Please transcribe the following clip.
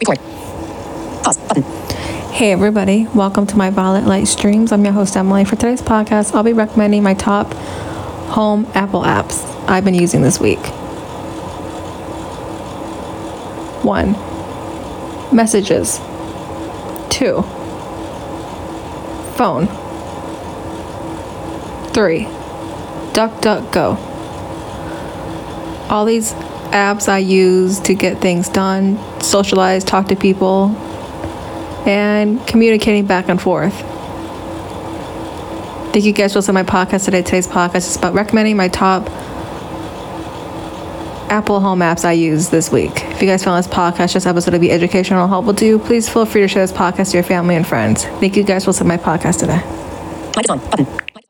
Record. Pause. Button. Hey everybody, welcome to my Violet Light Streams. I'm your host Emily. For today's podcast, I'll be recommending my top home Apple apps I've been using this week. One, messages. Two, phone. Three, DuckDuckGo. All these apps I use to get things done, socialize, talk to people, and communicating back and forth. Thank you guys for listening to my podcast today. Today's podcast is about recommending my top Apple home apps I use this week. If you guys found this podcast, this episode to be educational and helpful to you, please feel free to share this podcast to your family and friends. Thank you guys for listening to my podcast today. Mic is on. Button.